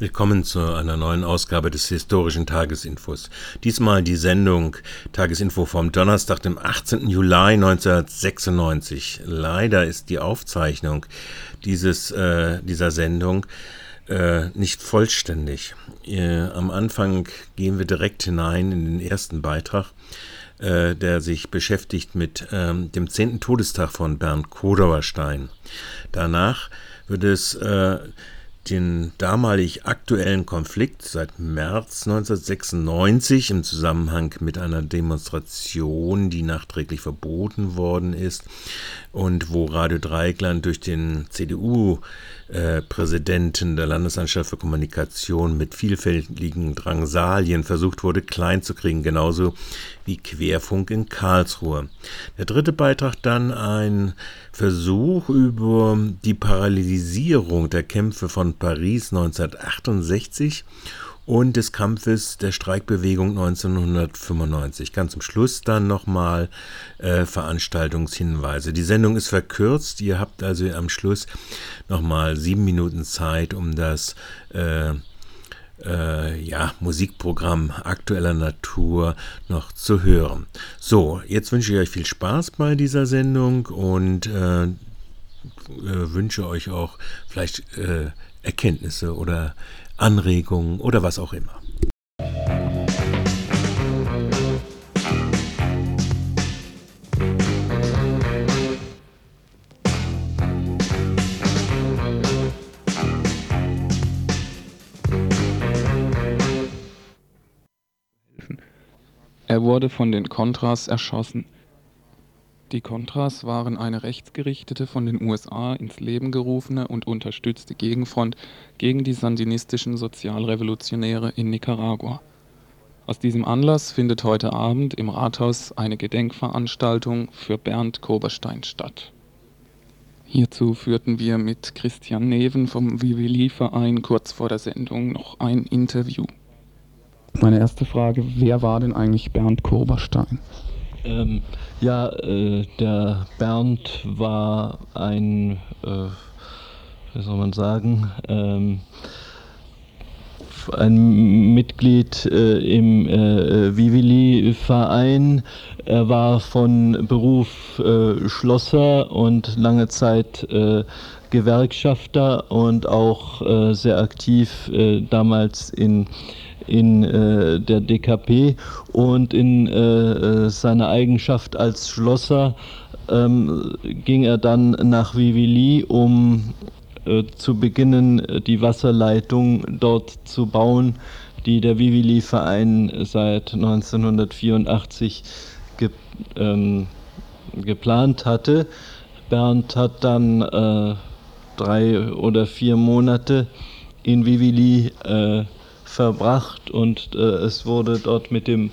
Willkommen zu einer neuen Ausgabe des historischen Tagesinfos. Diesmal die Sendung Tagesinfo vom Donnerstag, dem 18. Juli 1996. Leider ist die Aufzeichnung dieses, äh, dieser Sendung äh, nicht vollständig. Äh, am Anfang gehen wir direkt hinein in den ersten Beitrag, äh, der sich beschäftigt mit ähm, dem zehnten Todestag von Bernd Kodauerstein. Danach wird es äh, den damalig aktuellen Konflikt seit März 1996 im Zusammenhang mit einer Demonstration, die nachträglich verboten worden ist und wo Radio Dreieckland durch den CDU äh, der Landesanstalt für Kommunikation mit vielfältigen Drangsalien versucht wurde, klein zu kriegen, genauso wie Querfunk in Karlsruhe. Der dritte Beitrag dann ein Versuch über die Parallelisierung der Kämpfe von Paris 1968 und des Kampfes der Streikbewegung 1995. Ganz zum Schluss dann nochmal äh, Veranstaltungshinweise. Die Sendung ist verkürzt. Ihr habt also am Schluss nochmal sieben Minuten Zeit, um das äh, äh, ja, Musikprogramm aktueller Natur noch zu hören. So, jetzt wünsche ich euch viel Spaß bei dieser Sendung und äh, äh wünsche euch auch vielleicht äh, Erkenntnisse oder Anregungen oder was auch immer. Er wurde von den Contras erschossen. Die Contras waren eine rechtsgerichtete, von den USA ins Leben gerufene und unterstützte Gegenfront gegen die sandinistischen Sozialrevolutionäre in Nicaragua. Aus diesem Anlass findet heute Abend im Rathaus eine Gedenkveranstaltung für Bernd Koberstein statt. Hierzu führten wir mit Christian Neven vom Vivili-Verein kurz vor der Sendung noch ein Interview. Meine erste Frage, wer war denn eigentlich Bernd Koberstein? Ähm, ja, äh, der Bernd war ein, äh, wie soll man sagen, ähm, ein Mitglied äh, im äh, Vivili-Verein. Er war von Beruf äh, Schlosser und lange Zeit äh, Gewerkschafter und auch äh, sehr aktiv äh, damals in in äh, der DKP und in äh, äh, seiner Eigenschaft als Schlosser ähm, ging er dann nach Vivili, um äh, zu beginnen, die Wasserleitung dort zu bauen, die der Vivili-Verein seit 1984 ge ähm, geplant hatte. Bernd hat dann äh, drei oder vier Monate in Vivili äh, verbracht und äh, es wurde dort mit dem,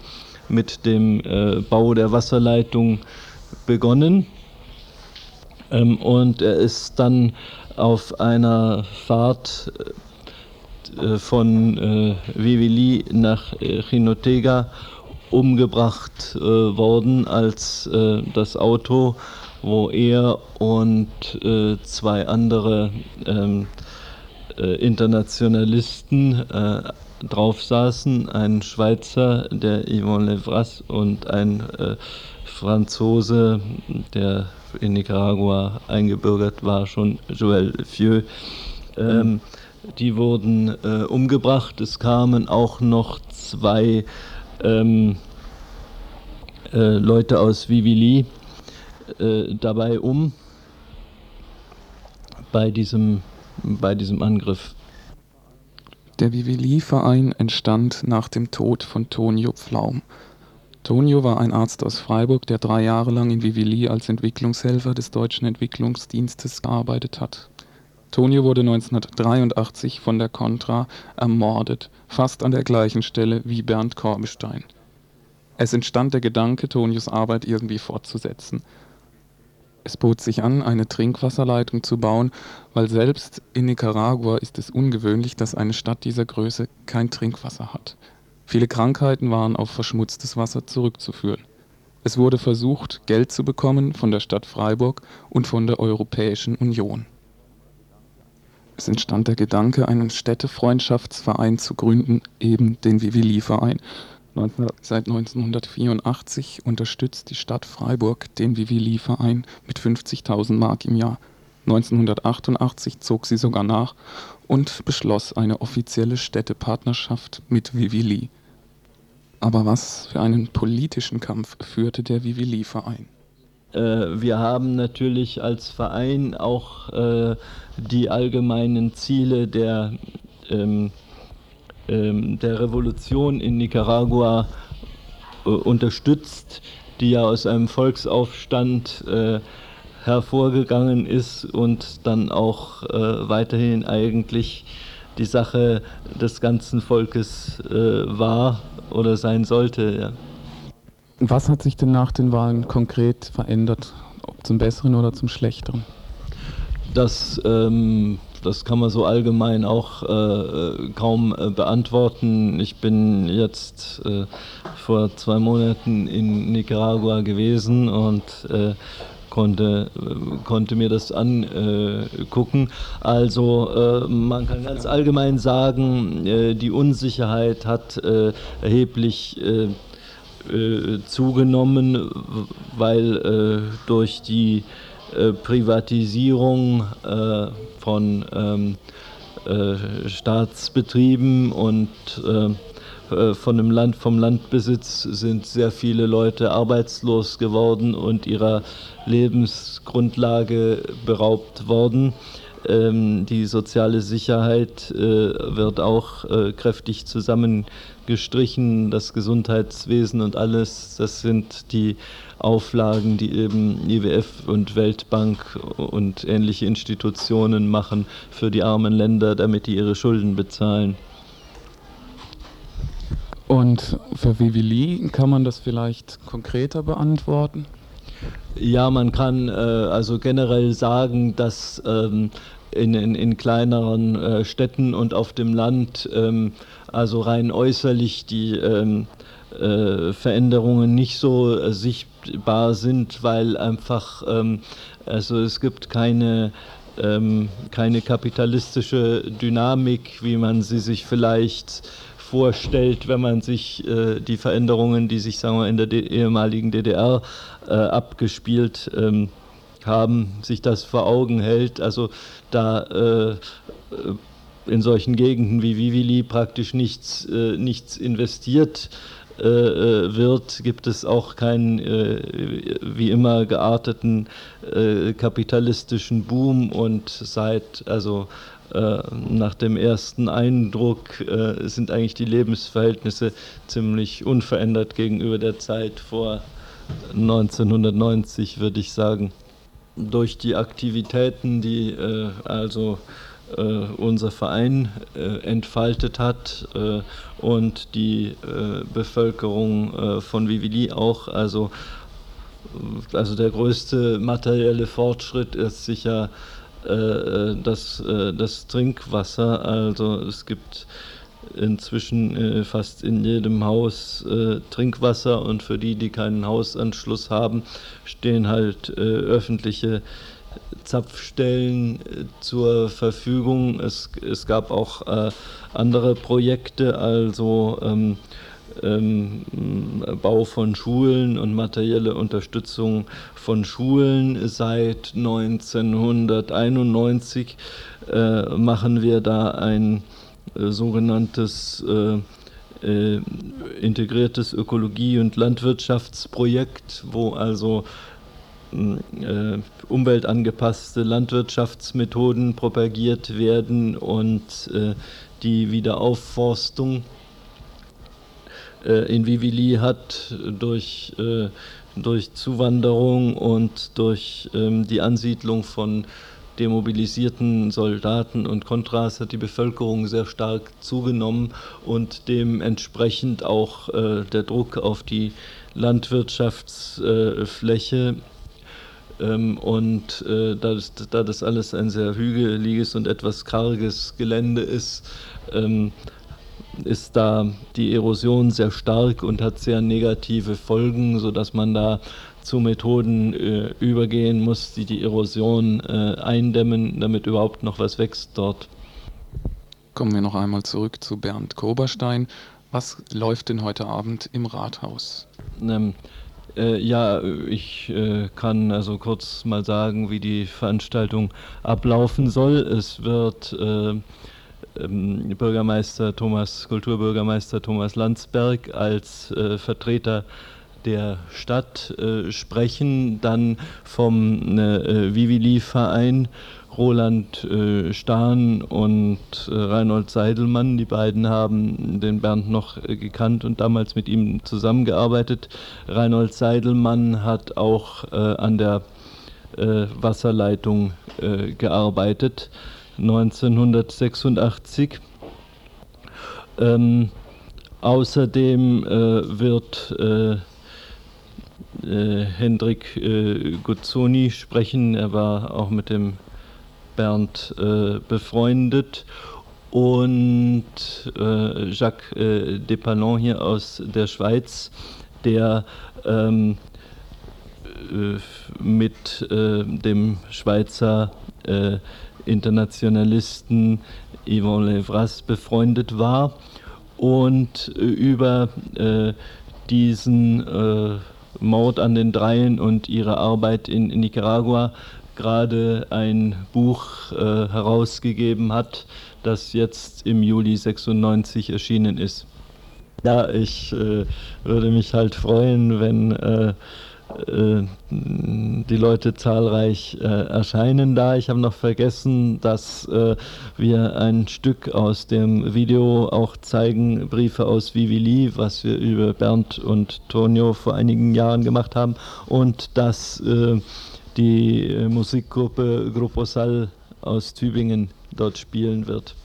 mit dem äh, Bau der Wasserleitung begonnen. Ähm, und er ist dann auf einer Fahrt äh, von äh, Vivili nach äh, Chinotega umgebracht äh, worden, als äh, das Auto, wo er und äh, zwei andere ähm, Internationalisten drauf saßen, ein Schweizer, der Yvon Levras, und ein äh, Franzose, der in Nicaragua eingebürgert war, schon Joël Fieu. Ähm, die wurden äh, umgebracht. Es kamen auch noch zwei ähm, äh, Leute aus Vivili äh, dabei um bei diesem, bei diesem Angriff. Der Vivili-Verein entstand nach dem Tod von Tonio Pflaum. Tonio war ein Arzt aus Freiburg, der drei Jahre lang in Vivili als Entwicklungshelfer des Deutschen Entwicklungsdienstes gearbeitet hat. Tonio wurde 1983 von der Contra ermordet, fast an der gleichen Stelle wie Bernd Korbestein. Es entstand der Gedanke, Tonios Arbeit irgendwie fortzusetzen es bot sich an, eine Trinkwasserleitung zu bauen, weil selbst in Nicaragua ist es ungewöhnlich, dass eine Stadt dieser Größe kein Trinkwasser hat. Viele Krankheiten waren auf verschmutztes Wasser zurückzuführen. Es wurde versucht, Geld zu bekommen von der Stadt Freiburg und von der Europäischen Union. Es entstand der Gedanke, einen Städtefreundschaftsverein zu gründen, eben den Vivili-Verein. Seit 1984 unterstützt die Stadt Freiburg den Vivili-Verein mit 50.000 Mark im Jahr. 1988 zog sie sogar nach und beschloss eine offizielle Städtepartnerschaft mit Vivili. Aber was für einen politischen Kampf führte der Vivili-Verein? Äh, wir haben natürlich als Verein auch äh, die allgemeinen Ziele der, ähm, der Revolution in Nicaragua äh, unterstützt, die ja aus einem Volksaufstand äh, hervorgegangen ist und dann auch äh, weiterhin eigentlich die Sache des ganzen Volkes war oder sein sollte. Ja. Was hat sich denn nach den Wahlen konkret verändert? Ob zum Besseren oder zum Schlechteren? Das, ähm, das kann man so allgemein auch äh, kaum äh, beantworten. Ich bin jetzt äh, vor zwei Monaten in Nicaragua gewesen und äh, konnte, äh, konnte mir das angucken. Also äh, man kann ganz allgemein sagen, die Unsicherheit hat erheblich zugenommen, weil durch die Privatisierung äh, von ähm, äh, Staatsbetrieben und von dem Land, vom Landbesitz sind sehr viele Leute arbeitslos geworden und ihrer Lebensgrundlage beraubt worden. Ähm, die soziale Sicherheit äh, wird auch äh, kräftig zusammengestrichen, das Gesundheitswesen und alles, das sind die Auflagen, die eben IWF und Weltbank und ähnliche Institutionen machen für die armen Länder, damit die ihre Schulden bezahlen. Und für Vivili kann man das vielleicht konkreter beantworten? Ja, man kann äh, also generell sagen, dass ähm, in, in, in kleineren äh, Städten und auf dem Land, ähm, also rein äußerlich die ähm, äh, Veränderungen nicht so äh, sichtbar sind, weil einfach, ähm, also es gibt keine ähm, keine kapitalistische Dynamik, wie man sie sich vielleicht vorstellt, wenn man sich äh, die Veränderungen, die sich sagen wir, in der ehemaligen DDR äh, abgespielt ähm, haben, sich das vor Augen hält. Also da äh, in solchen Gegenden wie Vivili praktisch nichts, äh, nichts investiert äh, wird, gibt es auch keinen wie immer gearteten kapitalistischen Boom und seit also nach dem ersten Eindruck sind eigentlich die Lebensverhältnisse ziemlich unverändert gegenüber der Zeit vor 1990, würde ich sagen durch die Aktivitäten, die äh, also äh, unser Verein äh, entfaltet hat äh, und die äh, Bevölkerung äh, von Vivili auch. Also, also der größte materielle Fortschritt ist sicher das, das Trinkwasser. Also es gibt inzwischen äh, fast in jedem Haus äh, Trinkwasser und für die, die keinen Hausanschluss haben, stehen halt äh, öffentliche Zapfstellen äh, zur Verfügung. Es, es gab auch äh, andere Projekte, also ähm, ähm, Bau von Schulen und materielle Unterstützung von Schulen. Seit 1991 äh, machen wir da ein sogenanntes äh, äh, integriertes Ökologie- und Landwirtschaftsprojekt, wo also äh, umweltangepasste Landwirtschaftsmethoden propagiert werden und äh, die Wiederaufforstung äh, in Vivili hat durch, durch Zuwanderung und durch ähm, die Ansiedlung von demobilisierten Soldaten und Kontras hat die Bevölkerung sehr stark zugenommen und dementsprechend auch äh, der Druck auf die Landwirtschaftsfläche. Ähm, und äh, da, das, da, das, alles ein sehr hügeliges und etwas karges Gelände ist, ähm, ist da die Erosion sehr stark und hat sehr negative Folgen, sodass man da zu Methoden äh, übergehen muss, die die Erosion äh, eindämmen, damit überhaupt noch was wächst dort. Kommen wir noch einmal zurück zu Bernd Koberstein. Was läuft denn heute Abend im Rathaus? Ähm, äh, ja, ich äh, kann also kurz mal sagen, wie die Veranstaltung ablaufen soll. Es wird äh, ähm, Bürgermeister Thomas, Kulturbürgermeister Thomas Landsberg als äh, Vertreter der Stadt äh, sprechen, dann vom äh, Vivili-Verein Roland äh, Stahn und äh, Reinhold Seidelmann. Die beiden haben den Bernd noch äh, gekannt und damals mit ihm zusammengearbeitet. Reinhold Seidelmann hat auch äh, an der äh, Wasserleitung äh, gearbeitet 1986. Ähm, außerdem wird Hendrik Guzzoni sprechen. Er war auch mit dem Bernd äh, befreundet und äh, Jacques äh, Depalon hier aus der Schweiz, der ähm, äh, mit äh, dem Schweizer äh, Internationalisten Yvon Levras befreundet war und über diesen Mord an den Dreien und ihre Arbeit in, Nicaragua gerade ein Buch äh, herausgegeben hat, das jetzt im Juli 96 erschienen ist. Ja, ich äh, würde mich halt freuen, wenn äh die Leute zahlreich äh, erscheinen da. Ich habe noch vergessen, dass äh, wir ein Stück aus dem Video auch zeigen, Briefe aus Vivili, was wir über Bernd und Tonio vor einigen Jahren gemacht haben und dass die äh, Musikgruppe Grupo Sal aus Tübingen dort spielen wird.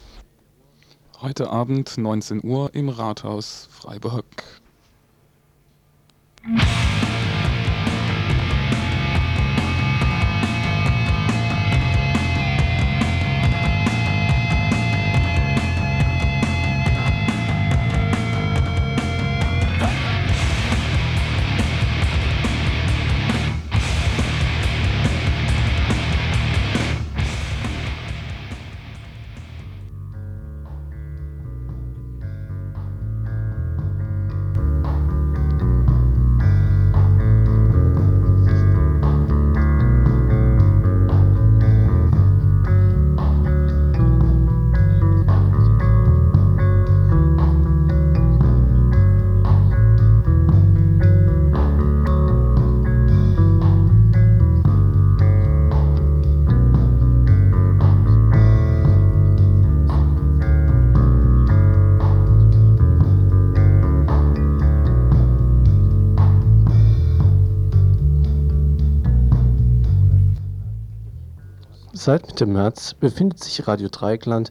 Heute Abend 19 Uhr im Rathaus Freiburg. Seit Mitte März befindet sich Radio Dreieckland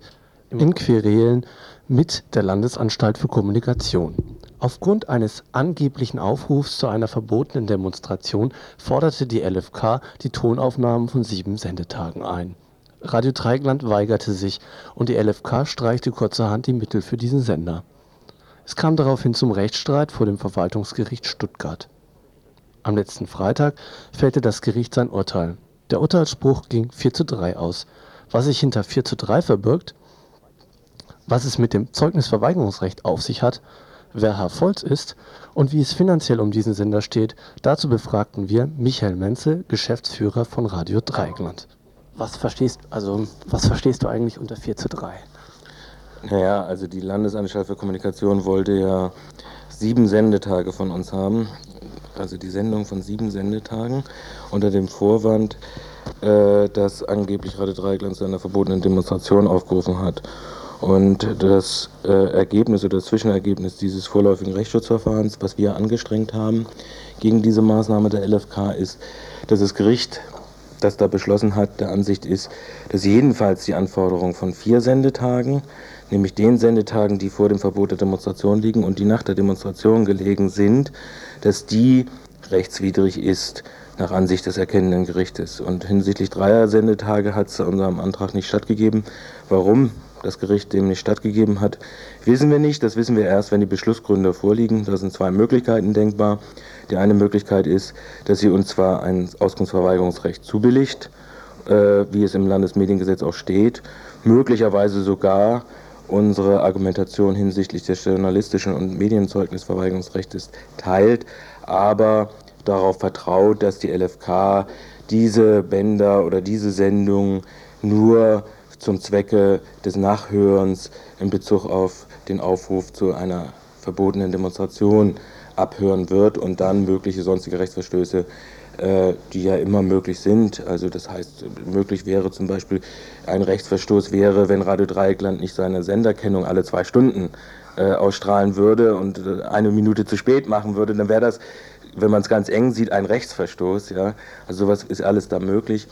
in Querelen mit der Landesanstalt für Kommunikation. Aufgrund eines angeblichen Aufrufs zu einer verbotenen Demonstration forderte die LFK die Tonaufnahmen von sieben Sendetagen ein. Radio Dreieckland weigerte sich und die LFK streichte kurzerhand die Mittel für diesen Sender. Es kam daraufhin zum Rechtsstreit vor dem Verwaltungsgericht Stuttgart. Am letzten Freitag fällte das Gericht sein Urteil der Urteilsspruch ging 4 zu 3 aus. Was sich hinter 4 zu 3 verbirgt, was es mit dem Zeugnisverweigerungsrecht auf sich hat, wer Herr Volz ist und wie es finanziell um diesen Sender steht, dazu befragten wir Michael Menzel, Geschäftsführer von Radio Dreieckland. Was verstehst, also, was verstehst du eigentlich unter 4 zu 3? Naja, also die Landesanstalt für Kommunikation wollte ja sieben Sendetage von uns haben also die Sendung von sieben Sendetagen, unter dem Vorwand, äh, dass angeblich Radio Dreieckland zu einer verbotenen Demonstration aufgerufen hat. Und das äh, Ergebnis oder das Zwischenergebnis dieses vorläufigen Rechtsschutzverfahrens, was wir angestrengt haben gegen diese Maßnahme der LFK, ist, dass das Gericht, das da beschlossen hat, der Ansicht ist, dass jedenfalls die Anforderung von vier Sendetagen, nämlich den Sendetagen, die vor dem Verbot der Demonstration liegen und die nach der Demonstration gelegen sind, dass die rechtswidrig ist nach Ansicht des erkennenden Gerichtes. Und hinsichtlich dreier Sendetage hat es unserem Antrag nicht stattgegeben. Warum? Das Gericht dem nicht stattgegeben hat, wissen wir nicht. Das wissen wir erst, wenn die Beschlussgründe vorliegen. Da sind zwei Möglichkeiten denkbar. Die eine Möglichkeit ist, dass sie uns zwar ein Auskunftsverweigerungsrecht zubilligt, äh, wie es im Landesmediengesetz auch steht, möglicherweise sogar unsere Argumentation hinsichtlich des journalistischen und Medienzeugnisverweigerungsrechts teilt, aber darauf vertraut, dass die LFK diese Bänder oder diese Sendung nur zum Zwecke des Nachhörens in Bezug auf den Aufruf zu einer verbotenen Demonstration abhören wird und dann mögliche sonstige Rechtsverstöße, äh, die ja immer möglich sind. Also das heißt, möglich wäre zum Beispiel ein Rechtsverstoß wäre, wenn Radio Dreieckland nicht seine Senderkennung alle zwei Stunden äh, ausstrahlen würde und äh, eine Minute zu spät machen würde, dann wäre das, wenn man es ganz eng sieht, ein Rechtsverstoß. Ja? Also sowas ist alles da möglich.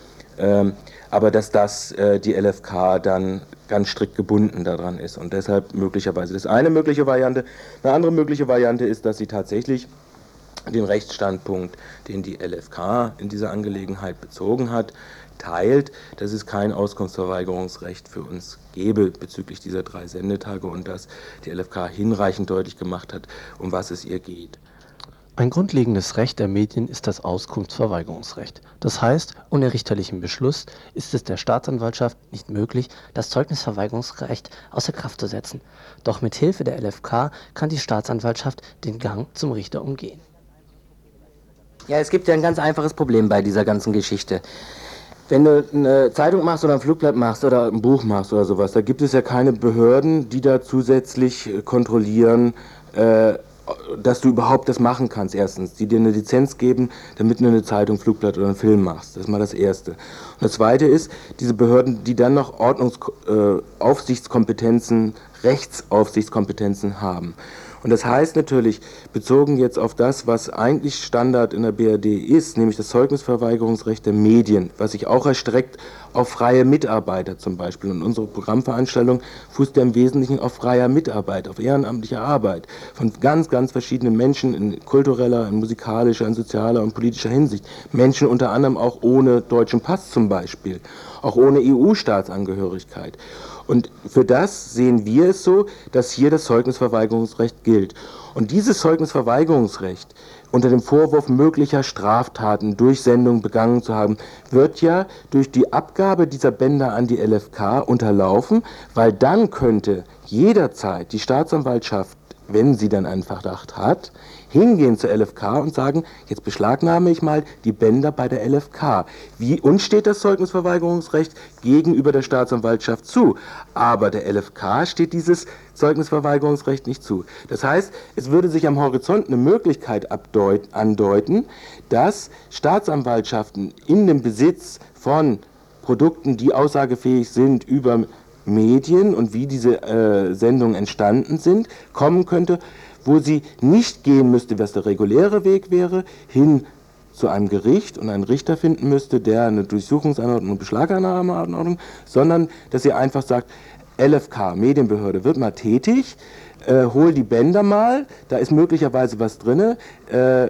Aber dass das äh, die LFK dann ganz strikt gebunden daran ist und deshalb möglicherweise das eine mögliche Variante. Eine andere mögliche Variante ist, dass sie tatsächlich den Rechtsstandpunkt, den die LFK in dieser Angelegenheit bezogen hat, teilt, dass es kein Auskunftsverweigerungsrecht für uns gäbe bezüglich dieser drei Sendetage und dass die LFK hinreichend deutlich gemacht hat, um was es ihr geht. Ein grundlegendes Recht der Medien ist das Auskunftsverweigerungsrecht. Das heißt, ohne richterlichen Beschluss ist es der Staatsanwaltschaft nicht möglich, das Zeugnisverweigerungsrecht außer Kraft zu setzen. Doch mit Hilfe der LFK kann die Staatsanwaltschaft den Gang zum Richter umgehen. Ja, es gibt ja ein ganz einfaches Problem bei dieser ganzen Geschichte. Wenn du eine Zeitung machst oder ein Flugblatt machst oder ein Buch machst oder sowas, da gibt es ja keine Behörden, die da zusätzlich kontrollieren, äh, dass du überhaupt das machen kannst, erstens, die dir eine Lizenz geben, damit du eine Zeitung, Flugblatt oder einen Film machst. Das ist mal das Erste. Und das Zweite ist, diese Behörden, die dann noch Ordnungsaufsichtskompetenzen, äh, Rechtsaufsichtskompetenzen haben. Und das heißt natürlich, bezogen jetzt auf das, was eigentlich Standard in der BRD ist, nämlich das Zeugnisverweigerungsrecht der Medien, was sich auch erstreckt auf freie Mitarbeiter zum Beispiel. Und unsere Programmveranstaltung fußt ja im Wesentlichen auf freier Mitarbeit, auf ehrenamtlicher Arbeit von ganz, ganz verschiedenen Menschen in kultureller, in musikalischer, in sozialer und politischer Hinsicht. Menschen unter anderem auch ohne deutschen Pass zum Beispiel, auch ohne EU-Staatsangehörigkeit. Und für das sehen wir es so, dass hier das Zeugnisverweigerungsrecht gilt. Und dieses Zeugnisverweigerungsrecht unter dem Vorwurf möglicher Straftaten durch Sendung begangen zu haben, wird ja durch die Abgabe dieser Bänder an die LFK unterlaufen, weil dann könnte jederzeit die Staatsanwaltschaft, wenn sie dann einen Verdacht hat, hingehen zur LFK und sagen, jetzt beschlagnahme ich mal die Bänder bei der LFK. Wie uns steht das Zeugnisverweigerungsrecht gegenüber der Staatsanwaltschaft zu, aber der LFK steht dieses Zeugnisverweigerungsrecht nicht zu. Das heißt, es würde sich am Horizont eine Möglichkeit andeuten, dass Staatsanwaltschaften in dem Besitz von Produkten, die aussagefähig sind über Medien und wie diese äh, Sendungen entstanden sind, kommen könnte, wo sie nicht gehen müsste, was der reguläre Weg wäre, hin zu einem Gericht und einen Richter finden müsste, der eine Durchsuchungsanordnung und Beschlagnahmeanordnung, sondern dass sie einfach sagt, LFK, Medienbehörde, wird mal tätig, äh, hol die Bänder mal, da ist möglicherweise was drin, äh,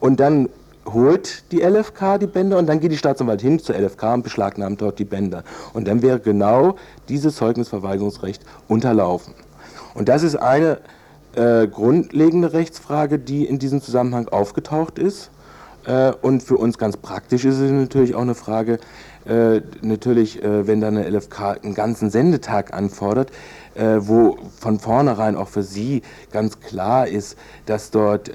und dann holt die LFK die Bänder und dann geht die Staatsanwalt hin zur LFK und beschlagnahmt dort die Bänder. Und dann wäre genau dieses Zeugnisverweigerungsrecht unterlaufen. Und das ist eine äh, grundlegende Rechtsfrage, die in diesem Zusammenhang aufgetaucht ist. Äh, und für uns ganz praktisch ist es natürlich auch eine Frage, äh, natürlich, äh, wenn da eine LFK einen ganzen Sendetag anfordert, äh, wo von vornherein auch für Sie ganz klar ist, dass dort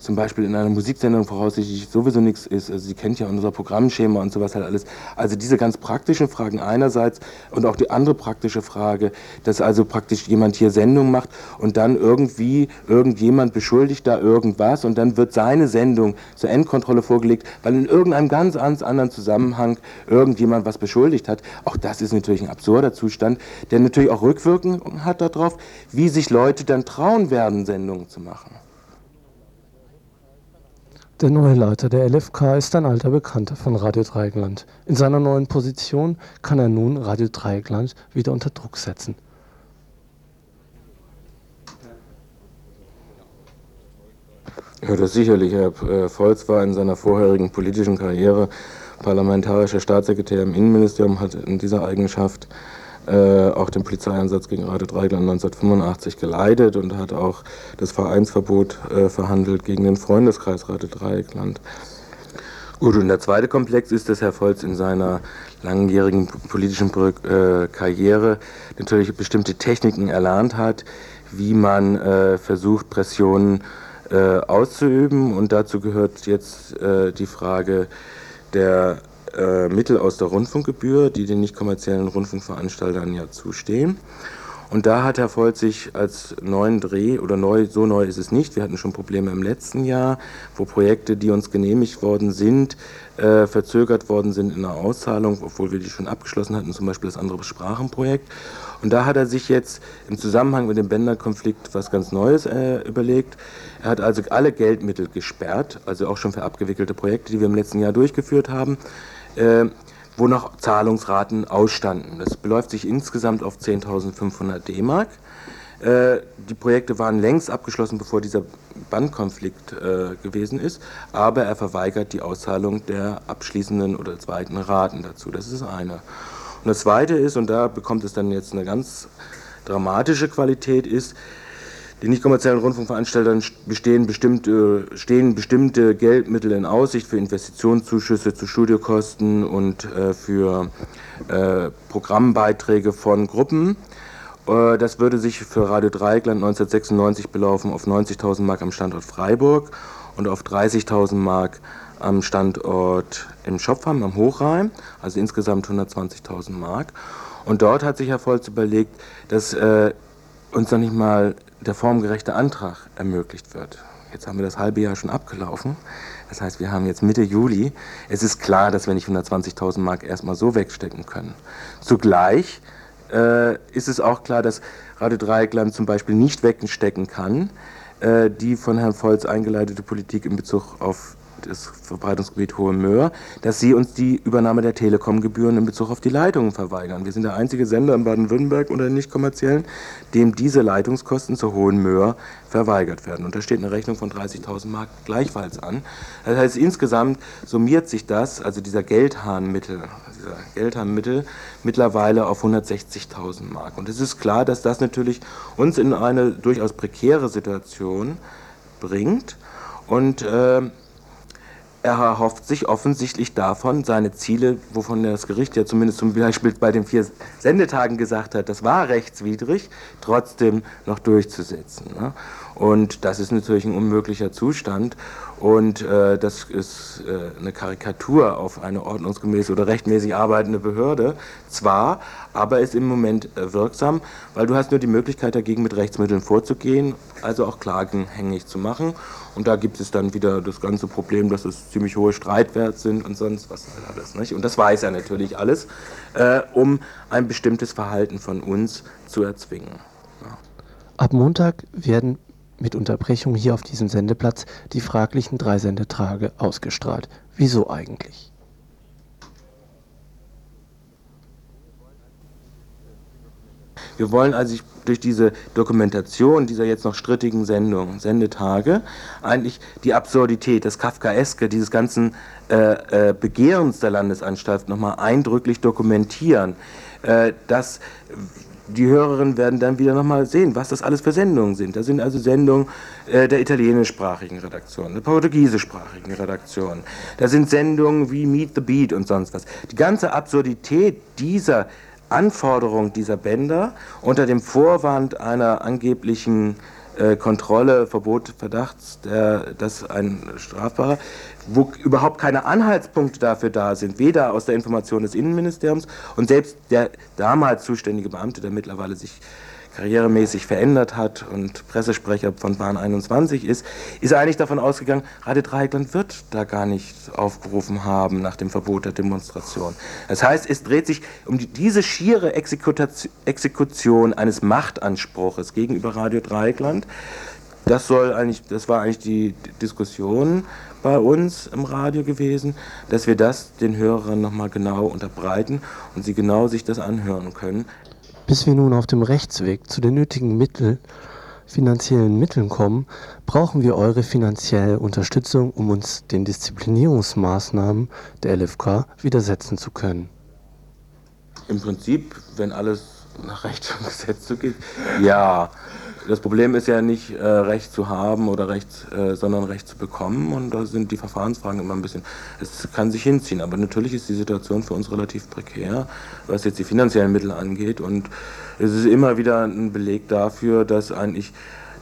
zum Beispiel in einer Musiksendung voraussichtlich sowieso nichts ist. Also sie kennt ja unser Programmschema und sowas halt alles. Also diese ganz praktischen Fragen einerseits und auch die andere praktische Frage, dass also praktisch jemand hier Sendung macht und dann irgendwie irgendjemand beschuldigt da irgendwas und dann wird seine Sendung zur Endkontrolle vorgelegt, weil in irgendeinem ganz, anderen Zusammenhang irgendjemand was beschuldigt hat. Auch das ist natürlich ein absurder Zustand, der natürlich auch Rückwirkungen hat darauf, wie sich Leute dann trauen werden, Sendungen zu machen. Der neue Leiter der LFK ist ein alter Bekannter von Radio Dreieckland. In seiner neuen Position kann er nun Radio Dreieckland wieder unter Druck setzen. Ja, das sicherlich. Herr Volz war in seiner vorherigen politischen Karriere parlamentarischer Staatssekretär im Innenministerium, hat in dieser Eigenschaft äh, auch den Polizeieinsatz gegen Radio Dreigland 1985 geleitet und hat auch das Vereinsverbot äh, verhandelt gegen den Freundeskreis Radio Dreieckland. Gut, und der zweite Komplex ist, dass Herr Volz in seiner langjährigen politischen äh, Karriere natürlich bestimmte Techniken erlernt hat, wie man äh, versucht, Pressionen äh, auszuüben. Und dazu gehört jetzt äh, die Frage der äh, Mittel aus der Rundfunkgebühr, die den nicht kommerziellen Rundfunkveranstaltern ja zustehen. Und da hat Herr Volt sich als neuen Dreh, oder neu, so neu ist es nicht, wir hatten schon Probleme im letzten Jahr, wo Projekte, die uns genehmigt worden sind, äh, verzögert worden sind in der Auszahlung, obwohl wir die schon abgeschlossen hatten, zum Beispiel das andere Sprachenprojekt. Und da hat er sich jetzt im Zusammenhang mit dem Bänderkonflikt was ganz Neues äh, überlegt. Er hat also alle Geldmittel gesperrt, also auch schon für abgewickelte Projekte, die wir im letzten Jahr durchgeführt haben. Äh, wo noch Zahlungsraten ausstanden. Das beläuft sich insgesamt auf 10.500 D-Mark. Äh, die Projekte waren längst abgeschlossen, bevor dieser Bandkonflikt äh, gewesen ist, aber er verweigert die Auszahlung der abschließenden oder zweiten Raten dazu. Das ist eine. Und das zweite ist, und da bekommt es dann jetzt eine ganz dramatische Qualität, ist, den nicht kommerziellen Rundfunkveranstaltern bestehen bestimmte, stehen bestimmte Geldmittel in Aussicht für Investitionszuschüsse zu Studiokosten und äh, für äh, Programmbeiträge von Gruppen. Äh, das würde sich für Radio Dreieckland 1996 belaufen auf 90.000 Mark am Standort Freiburg und auf 30.000 Mark am Standort im Schopfheim am Hochrhein, also insgesamt 120.000 Mark. Und dort hat sich Herr Volz überlegt, dass äh, uns noch nicht mal der formgerechte Antrag ermöglicht wird. Jetzt haben wir das halbe Jahr schon abgelaufen. Das heißt, wir haben jetzt Mitte Juli. Es ist klar, dass wir nicht 120.000 Mark erstmal so wegstecken können. Zugleich äh, ist es auch klar, dass Radio Dreieckland zum Beispiel nicht wegstecken kann, äh, die von Herrn Volz eingeleitete Politik in Bezug auf das Verbreitungsgebiet Hohe Möhr, dass sie uns die Übernahme der Telekom-Gebühren in Bezug auf die Leitungen verweigern. Wir sind der einzige Sender in Baden-Württemberg unter den nicht kommerziellen, dem diese Leitungskosten zur Hohen Möhr verweigert werden. Und da steht eine Rechnung von 30.000 Mark gleichfalls an. Das heißt, insgesamt summiert sich das, also dieser Geldhahnmittel, dieser Geldhahnmittel mittlerweile auf 160.000 Mark. Und es ist klar, dass das natürlich uns in eine durchaus prekäre Situation bringt. Und äh, er erhofft sich offensichtlich davon, seine Ziele, wovon das Gericht ja zumindest zum Beispiel bei den vier Sendetagen gesagt hat, das war rechtswidrig, trotzdem noch durchzusetzen. Ne? Und das ist natürlich ein unmöglicher Zustand. Und äh, das ist äh, eine Karikatur auf eine ordnungsgemäße oder rechtmäßig arbeitende Behörde. Zwar, aber ist im Moment äh, wirksam, weil du hast nur die Möglichkeit dagegen mit Rechtsmitteln vorzugehen, also auch Klagen hängig zu machen. Und da gibt es dann wieder das ganze Problem, dass es ziemlich hohe Streitwerte sind und sonst was halt alles. Nicht? Und das weiß er natürlich alles, äh, um ein bestimmtes Verhalten von uns zu erzwingen. Ja. Ab Montag werden mit Unterbrechung hier auf diesem Sendeplatz die fraglichen drei Sendetage ausgestrahlt. Wieso eigentlich? Wir wollen also durch diese Dokumentation dieser jetzt noch strittigen Sendungen, Sendetage, eigentlich die Absurdität, das Kafkaeske dieses ganzen äh, äh, Begehrens der Landesanstalt nochmal eindrücklich dokumentieren. Äh, dass die Hörerinnen werden dann wieder nochmal sehen, was das alles für Sendungen sind. Da sind also Sendungen äh, der italienischsprachigen Redaktion, der portugiesischsprachigen Redaktion. Da sind Sendungen wie Meet the Beat und sonst was. Die ganze Absurdität dieser Anforderung dieser Bänder unter dem Vorwand einer angeblichen äh, Kontrolle, Verbot, Verdachts, der, dass ein strafbarer, wo überhaupt keine Anhaltspunkte dafür da sind, weder aus der Information des Innenministeriums und selbst der damals zuständige Beamte, der mittlerweile sich karrieremäßig verändert hat und Pressesprecher von Bahn 21 ist, ist eigentlich davon ausgegangen, Radio Dreieckland wird da gar nicht aufgerufen haben nach dem Verbot der Demonstration. Das heißt, es dreht sich um die, diese schiere Exekution eines Machtanspruches gegenüber Radio Dreieckland. Das soll eigentlich, das war eigentlich die Diskussion bei uns im Radio gewesen, dass wir das den Hörern nochmal genau unterbreiten und sie genau sich das anhören können. Bis wir nun auf dem Rechtsweg zu den nötigen Mittel, finanziellen Mitteln kommen, brauchen wir eure finanzielle Unterstützung, um uns den Disziplinierungsmaßnahmen der LFK widersetzen zu können. Im Prinzip, wenn alles nach Recht und Gesetz zugeht, ja. Das Problem ist ja nicht äh, Recht zu haben oder Recht, äh, sondern Recht zu bekommen. Und da sind die Verfahrensfragen immer ein bisschen, es kann sich hinziehen. Aber natürlich ist die Situation für uns relativ prekär, was jetzt die finanziellen Mittel angeht. Und es ist immer wieder ein Beleg dafür, dass eigentlich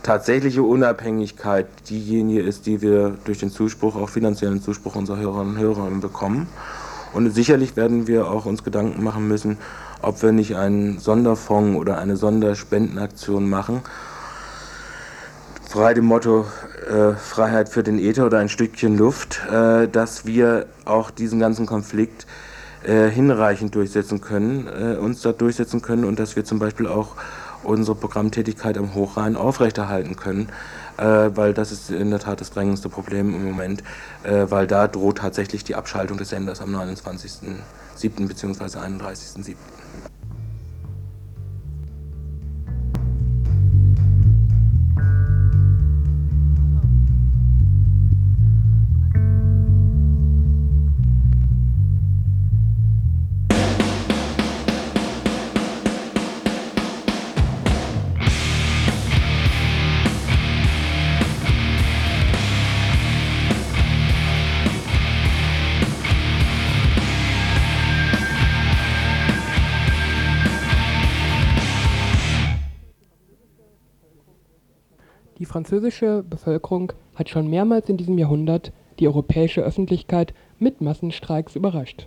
tatsächliche Unabhängigkeit diejenige ist, die wir durch den Zuspruch, auch finanziellen Zuspruch unserer Hörerinnen und Hörer bekommen. Und sicherlich werden wir auch uns Gedanken machen müssen, ob wir nicht einen Sonderfonds oder eine Sonderspendenaktion machen, frei dem Motto äh, Freiheit für den Äther oder ein Stückchen Luft, äh, dass wir auch diesen ganzen Konflikt äh, hinreichend durchsetzen können, äh, uns da durchsetzen können und dass wir zum Beispiel auch unsere Programmtätigkeit am Hochrhein aufrechterhalten können, äh, weil das ist in der Tat das drängendste Problem im Moment, äh, weil da droht tatsächlich die Abschaltung des Senders am 29.07. bzw. 31.07. französische Bevölkerung hat schon mehrmals in diesem Jahrhundert die europäische Öffentlichkeit mit Massenstreiks überrascht.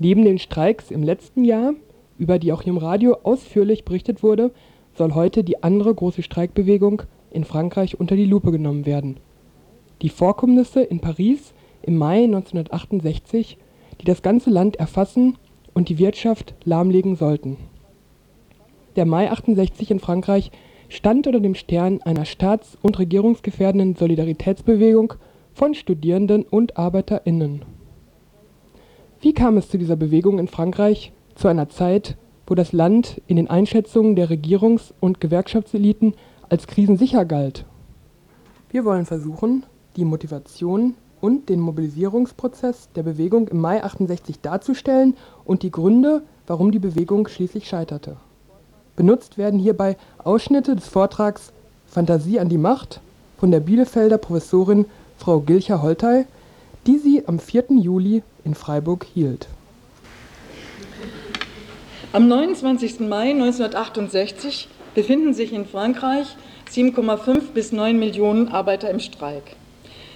Neben den Streiks im letzten Jahr, über die auch hier im Radio ausführlich berichtet wurde, soll heute die andere große Streikbewegung in Frankreich unter die Lupe genommen werden. Die Vorkommnisse in Paris im Mai 1968, die das ganze Land erfassen und die Wirtschaft lahmlegen sollten. Der Mai 68 in Frankreich stand unter dem Stern einer staats und regierungsgefährdenden Solidaritätsbewegung von Studierenden und ArbeiterInnen. Wie kam es zu dieser Bewegung in Frankreich zu einer Zeit, wo das Land in den Einschätzungen der Regierungs und Gewerkschaftseliten als krisensicher galt? Wir wollen versuchen, die Motivation und den Mobilisierungsprozess der Bewegung im Mai 68 darzustellen und die Gründe, warum die Bewegung schließlich scheiterte Benutzt werden hierbei Ausschnitte des Vortrags Fantasie an die Macht von der Bielefelder Professorin Frau Gilcher-Holtei, die sie am 4. Juli in Freiburg hielt. Am 29. Mai 1968 befinden sich in Frankreich 7,5 bis 9 Millionen Arbeiter im Streik.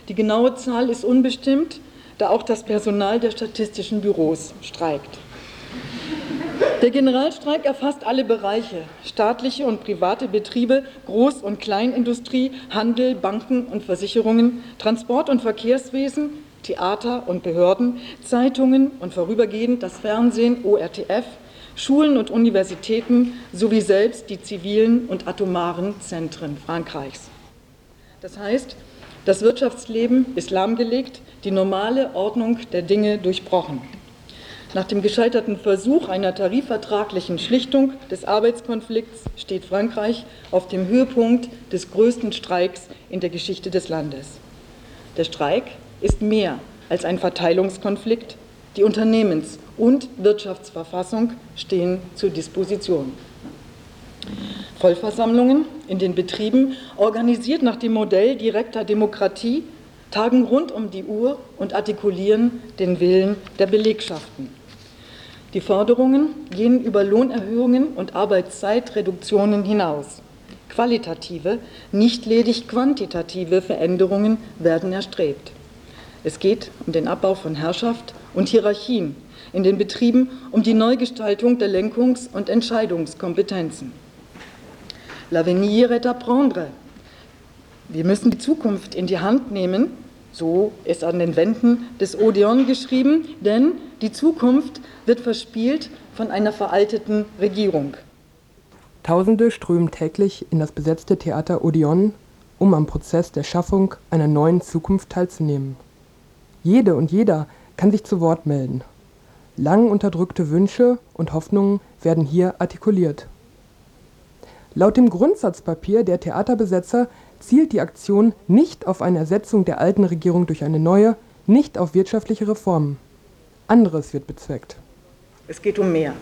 Die genaue Zahl ist unbestimmt, da auch das Personal der statistischen Büros streikt. Der Generalstreik erfasst alle Bereiche, staatliche und private Betriebe, Groß- und Kleinindustrie, Handel, Banken und Versicherungen, Transport- und Verkehrswesen, Theater und Behörden, Zeitungen und vorübergehend das Fernsehen ORTF, Schulen und Universitäten sowie selbst die zivilen und atomaren Zentren Frankreichs. Das heißt, das Wirtschaftsleben ist lahmgelegt, die normale Ordnung der Dinge durchbrochen. Nach dem gescheiterten Versuch einer tarifvertraglichen Schlichtung des Arbeitskonflikts steht Frankreich auf dem Höhepunkt des größten Streiks in der Geschichte des Landes. Der Streik ist mehr als ein Verteilungskonflikt. Die Unternehmens- und Wirtschaftsverfassung stehen zur Disposition. Vollversammlungen in den Betrieben, organisiert nach dem Modell direkter Demokratie, tagen rund um die Uhr und artikulieren den Willen der Belegschaften. Die Forderungen gehen über Lohnerhöhungen und Arbeitszeitreduktionen hinaus. Qualitative, nicht ledig quantitative Veränderungen werden erstrebt. Es geht um den Abbau von Herrschaft und Hierarchien in den Betrieben, um die Neugestaltung der Lenkungs- und Entscheidungskompetenzen. L'avenir est à prendre. Wir müssen die Zukunft in die Hand nehmen so ist an den Wänden des Odeon geschrieben, denn die Zukunft wird verspielt von einer veralteten Regierung. Tausende strömen täglich in das besetzte Theater Odeon, um am Prozess der Schaffung einer neuen Zukunft teilzunehmen. Jede und jeder kann sich zu Wort melden. Lang unterdrückte Wünsche und Hoffnungen werden hier artikuliert. Laut dem Grundsatzpapier der Theaterbesetzer zielt die Aktion nicht auf eine Ersetzung der alten Regierung durch eine neue, nicht auf wirtschaftliche Reformen. Anderes wird bezweckt. Es geht um mehr.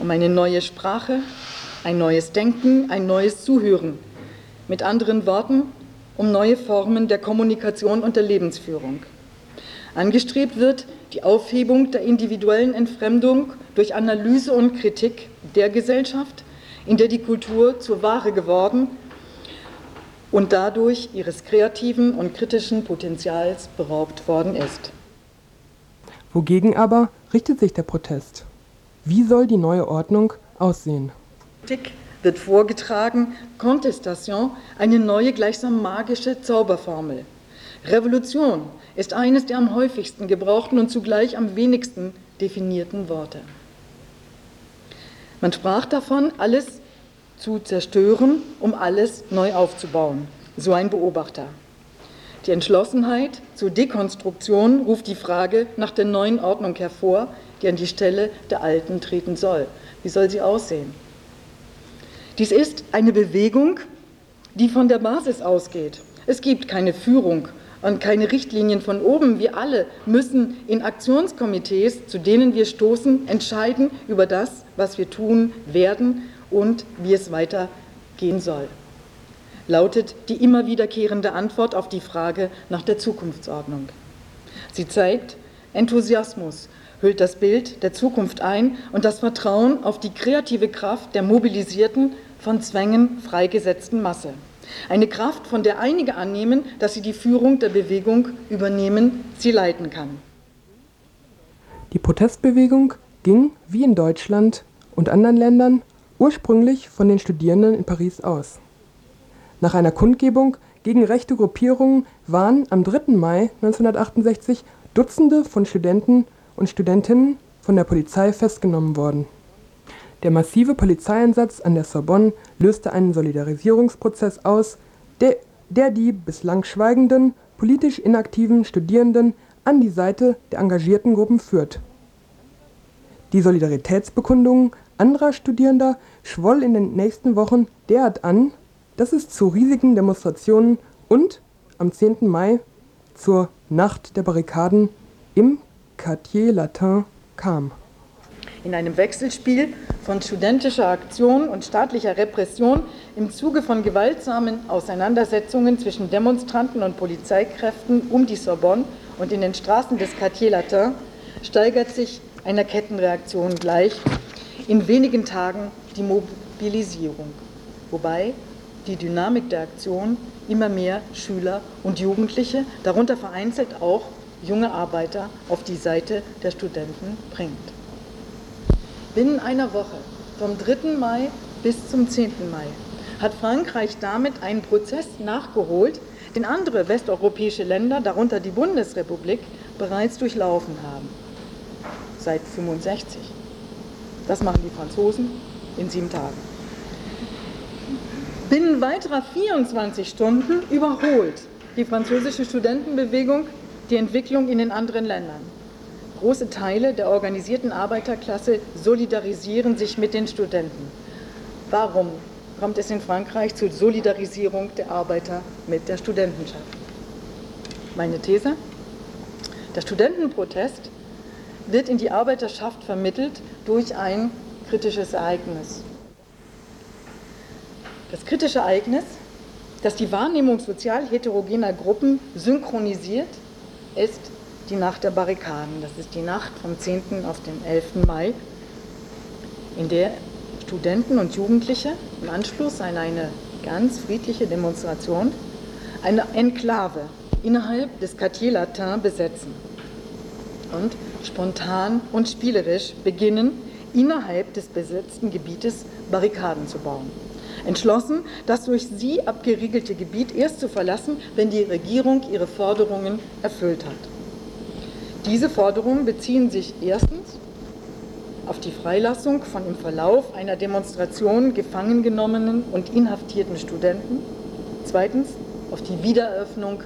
um eine neue Sprache, ein neues Denken, ein neues Zuhören. Mit anderen Worten, um neue Formen der Kommunikation und der Lebensführung. Angestrebt wird die Aufhebung der individuellen Entfremdung durch Analyse und Kritik der Gesellschaft, in der die Kultur zur Ware geworden und dadurch ihres kreativen und kritischen Potenzials beraubt worden ist. Wogegen aber richtet sich der Protest? Wie soll die neue Ordnung aussehen? Kritik wird vorgetragen, Contestation, eine neue, gleichsam magische Zauberformel. Revolution ist eines der am häufigsten gebrauchten und zugleich am wenigsten definierten Worte. Man sprach davon, alles zu zerstören, um alles neu aufzubauen. So ein Beobachter. Die Entschlossenheit zur Dekonstruktion ruft die Frage nach der neuen Ordnung hervor, die an die Stelle der alten treten soll. Wie soll sie aussehen? Dies ist eine Bewegung, die von der Basis ausgeht. Es gibt keine Führung und keine Richtlinien von oben. Wir alle müssen in Aktionskomitees, zu denen wir stoßen, entscheiden über das, was wir tun werden und wie es weitergehen soll. Lautet die immer wiederkehrende Antwort auf die Frage nach der Zukunftsordnung. Sie zeigt Enthusiasmus, hüllt das Bild der Zukunft ein und das Vertrauen auf die kreative Kraft der mobilisierten, von Zwängen freigesetzten Masse. Eine Kraft, von der einige annehmen, dass sie die Führung der Bewegung übernehmen, sie leiten kann. Die Protestbewegung ging, wie in Deutschland und anderen Ländern, ursprünglich von den Studierenden in Paris aus. Nach einer Kundgebung gegen rechte Gruppierungen waren am 3. Mai 1968 Dutzende von Studenten und Studentinnen von der Polizei festgenommen worden. Der massive Polizeieinsatz an der Sorbonne löste einen Solidarisierungsprozess aus, der, der die bislang schweigenden, politisch inaktiven Studierenden an die Seite der engagierten Gruppen führt. Die Solidaritätsbekundungen anderer Studierender schwoll in den nächsten Wochen derart an, dass es zu riesigen Demonstrationen und am 10. Mai zur Nacht der Barrikaden im Quartier Latin kam. In einem Wechselspiel von studentischer Aktion und staatlicher Repression im Zuge von gewaltsamen Auseinandersetzungen zwischen Demonstranten und Polizeikräften um die Sorbonne und in den Straßen des Quartier Latin steigert sich einer Kettenreaktion gleich in wenigen Tagen die Mobilisierung, wobei die Dynamik der Aktion immer mehr Schüler und Jugendliche, darunter vereinzelt auch junge Arbeiter, auf die Seite der Studenten bringt. Binnen einer Woche, vom 3. Mai bis zum 10. Mai, hat Frankreich damit einen Prozess nachgeholt, den andere westeuropäische Länder, darunter die Bundesrepublik, bereits durchlaufen haben. Seit 1965. Das machen die Franzosen in sieben Tagen. Binnen weiterer 24 Stunden überholt die französische Studentenbewegung die Entwicklung in den anderen Ländern. Große Teile der organisierten Arbeiterklasse solidarisieren sich mit den Studenten. Warum kommt es in Frankreich zur Solidarisierung der Arbeiter mit der Studentenschaft? Meine These? Der Studentenprotest wird in die Arbeiterschaft vermittelt durch ein kritisches Ereignis. Das kritische Ereignis, das die Wahrnehmung sozial heterogener Gruppen synchronisiert, ist die Nacht der Barrikaden. Das ist die Nacht vom 10. auf den 11. Mai, in der Studenten und Jugendliche im Anschluss an eine ganz friedliche Demonstration eine Enklave innerhalb des Quartier Latin besetzen und spontan und spielerisch beginnen, innerhalb des besetzten Gebietes Barrikaden zu bauen. Entschlossen, das durch sie abgeriegelte Gebiet erst zu verlassen, wenn die Regierung ihre Forderungen erfüllt hat. Diese Forderungen beziehen sich erstens auf die Freilassung von im Verlauf einer Demonstration gefangen genommenen und inhaftierten Studenten, zweitens auf die Wiedereröffnung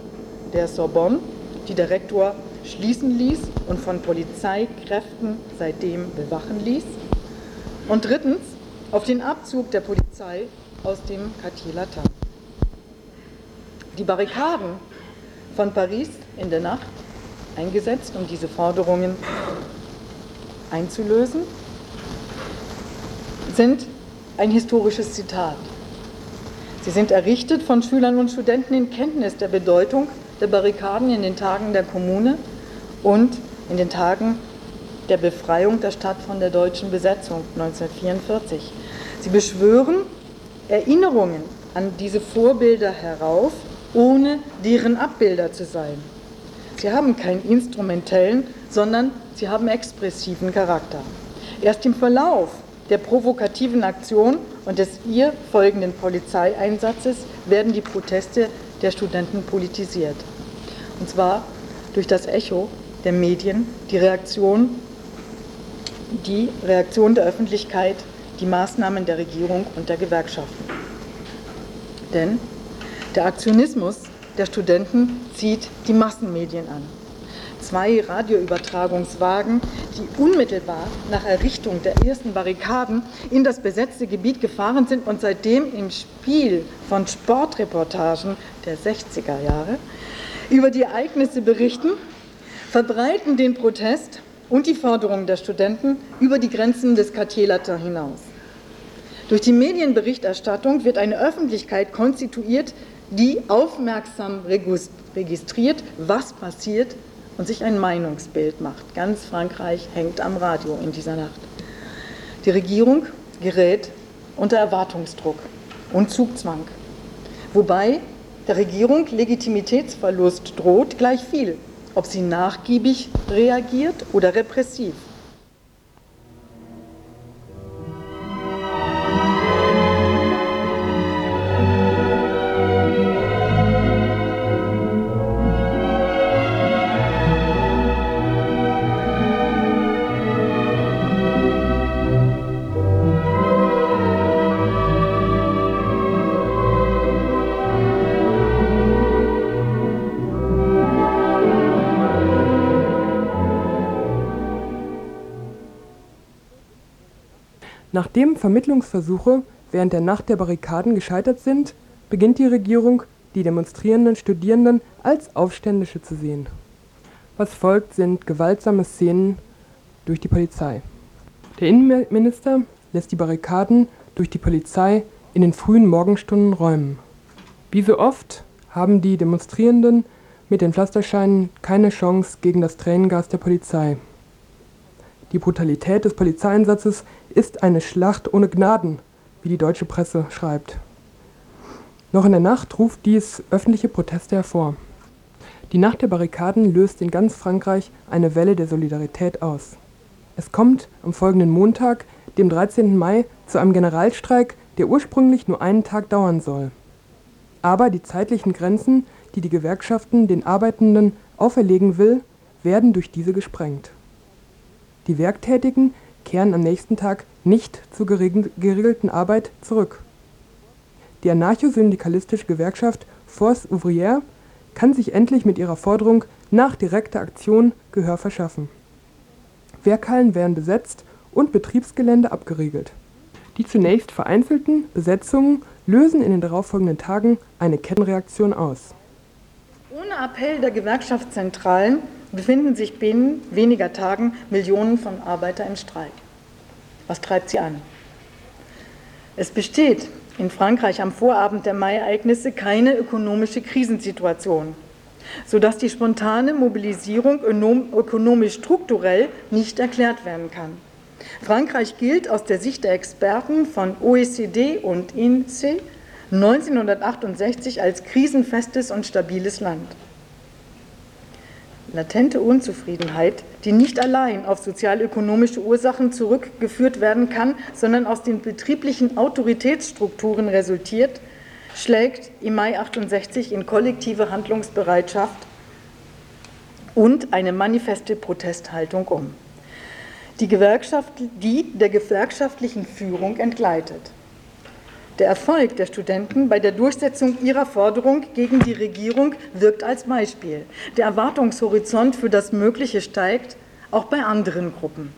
der Sorbonne, die der Rektor schließen ließ und von Polizeikräften seitdem bewachen ließ, und drittens auf den Abzug der Polizei aus dem Quartier Latin. Die Barrikaden von Paris in der Nacht eingesetzt, um diese Forderungen einzulösen. sind ein historisches Zitat. Sie sind errichtet von Schülern und Studenten in Kenntnis der Bedeutung der Barrikaden in den Tagen der Kommune und in den Tagen der Befreiung der Stadt von der deutschen Besetzung 1944. Sie beschwören Erinnerungen an diese Vorbilder herauf, ohne deren Abbilder zu sein. Sie haben keinen instrumentellen, sondern sie haben expressiven Charakter. Erst im Verlauf der provokativen Aktion und des ihr folgenden Polizeieinsatzes werden die Proteste der Studenten politisiert. Und zwar durch das Echo der Medien, die Reaktion, die Reaktion der Öffentlichkeit, die Maßnahmen der Regierung und der Gewerkschaften. Denn der Aktionismus der Studenten zieht die Massenmedien an zwei Radioübertragungswagen, die unmittelbar nach Errichtung der ersten Barrikaden in das besetzte Gebiet gefahren sind und seitdem im Spiel von Sportreportagen der 60er Jahre über die Ereignisse berichten, verbreiten den Protest und die Forderungen der Studenten über die Grenzen des Quartierlatter hinaus. Durch die Medienberichterstattung wird eine Öffentlichkeit konstituiert, die aufmerksam registriert, was passiert und sich ein Meinungsbild macht. Ganz Frankreich hängt am Radio in dieser Nacht. Die Regierung gerät unter Erwartungsdruck und Zugzwang, wobei der Regierung Legitimitätsverlust droht, gleich viel, ob sie nachgiebig reagiert oder repressiv. Nachdem Vermittlungsversuche während der Nacht der Barrikaden gescheitert sind, beginnt die Regierung, die demonstrierenden Studierenden als Aufständische zu sehen. Was folgt, sind gewaltsame Szenen durch die Polizei. Der Innenminister lässt die Barrikaden durch die Polizei in den frühen Morgenstunden räumen. Wie so oft haben die Demonstrierenden mit den Pflasterscheinen keine Chance gegen das Tränengas der Polizei. Die Brutalität des Polizeieinsatzes ist eine Schlacht ohne Gnaden, wie die deutsche Presse schreibt. Noch in der Nacht ruft dies öffentliche Proteste hervor. Die Nacht der Barrikaden löst in ganz Frankreich eine Welle der Solidarität aus. Es kommt am folgenden Montag, dem 13. Mai, zu einem Generalstreik, der ursprünglich nur einen Tag dauern soll. Aber die zeitlichen Grenzen, die die Gewerkschaften den Arbeitenden auferlegen will, werden durch diese gesprengt. Die Werktätigen kehren am nächsten Tag nicht zur geregelten Arbeit zurück. Die anarcho-syndikalistische Gewerkschaft Force Ouvrière kann sich endlich mit ihrer Forderung nach direkter Aktion Gehör verschaffen. Werkhallen werden besetzt und Betriebsgelände abgeriegelt. Die zunächst vereinzelten Besetzungen lösen in den darauffolgenden Tagen eine Kettenreaktion aus. Ohne Appell der Gewerkschaftszentralen befinden sich binnen weniger Tagen Millionen von Arbeitern im Streik. Was treibt sie an? Es besteht in Frankreich am Vorabend der Mai-Ereignisse keine ökonomische Krisensituation, sodass die spontane Mobilisierung ökonomisch strukturell nicht erklärt werden kann. Frankreich gilt aus der Sicht der Experten von OECD und INSEE 1968 als krisenfestes und stabiles Land latente Unzufriedenheit, die nicht allein auf sozialökonomische Ursachen zurückgeführt werden kann, sondern aus den betrieblichen Autoritätsstrukturen resultiert, schlägt im Mai 68 in kollektive Handlungsbereitschaft und eine manifeste Protesthaltung um, die, die der gewerkschaftlichen Führung entgleitet. Der Erfolg der Studenten bei der Durchsetzung ihrer Forderung gegen die Regierung wirkt als Beispiel. Der Erwartungshorizont für das Mögliche steigt, auch bei anderen Gruppen.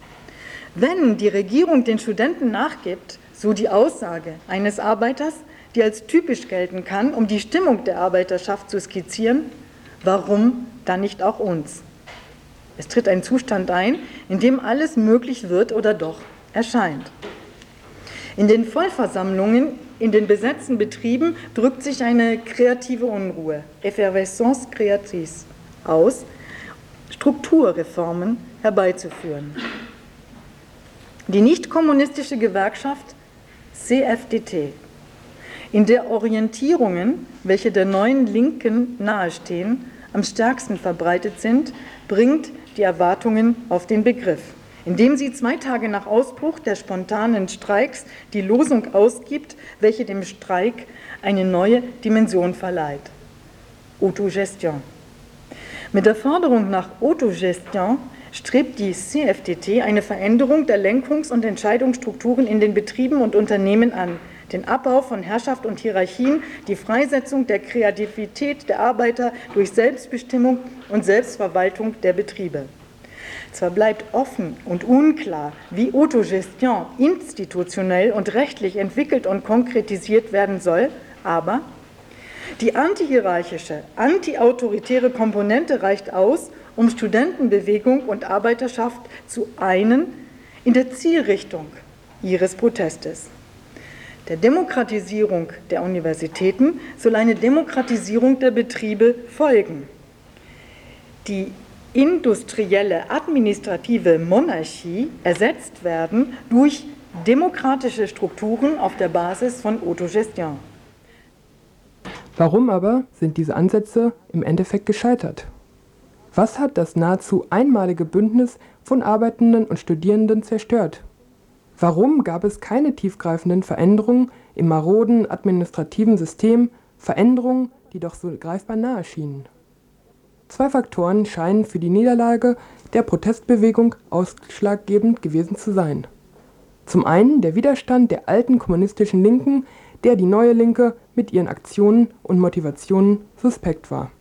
Wenn die Regierung den Studenten nachgibt, so die Aussage eines Arbeiters, die als typisch gelten kann, um die Stimmung der Arbeiterschaft zu skizzieren, warum dann nicht auch uns? Es tritt ein Zustand ein, in dem alles möglich wird oder doch erscheint. In den Vollversammlungen in den besetzten Betrieben drückt sich eine kreative Unruhe, Effervescence créatrice, aus, Strukturreformen herbeizuführen. Die nicht-kommunistische Gewerkschaft CFDT, in der Orientierungen, welche der neuen Linken nahestehen, am stärksten verbreitet sind, bringt die Erwartungen auf den Begriff, indem sie zwei Tage nach Ausbruch der spontanen Streiks die Losung ausgibt, welche dem Streik eine neue Dimension verleiht. Autogestion. Mit der Forderung nach Autogestion strebt die CFDT eine Veränderung der Lenkungs- und Entscheidungsstrukturen in den Betrieben und Unternehmen an, den Abbau von Herrschaft und Hierarchien, die Freisetzung der Kreativität der Arbeiter durch Selbstbestimmung und Selbstverwaltung der Betriebe. Zwar bleibt offen und unklar, wie Autogestion institutionell und rechtlich entwickelt und konkretisiert werden soll, aber die antihierarchische, antiautoritäre Komponente reicht aus, um Studentenbewegung und Arbeiterschaft zu einen in der Zielrichtung ihres Protestes. Der Demokratisierung der Universitäten soll eine Demokratisierung der Betriebe folgen. Die industrielle administrative Monarchie ersetzt werden durch demokratische Strukturen auf der Basis von Autogestion. Warum aber sind diese Ansätze im Endeffekt gescheitert? Was hat das nahezu einmalige Bündnis von Arbeitenden und Studierenden zerstört? Warum gab es keine tiefgreifenden Veränderungen im maroden administrativen System, Veränderungen, die doch so greifbar nahe schienen? Zwei Faktoren scheinen für die Niederlage der Protestbewegung ausschlaggebend gewesen zu sein. Zum einen der Widerstand der alten kommunistischen Linken, der die neue Linke mit ihren Aktionen und Motivationen suspekt war.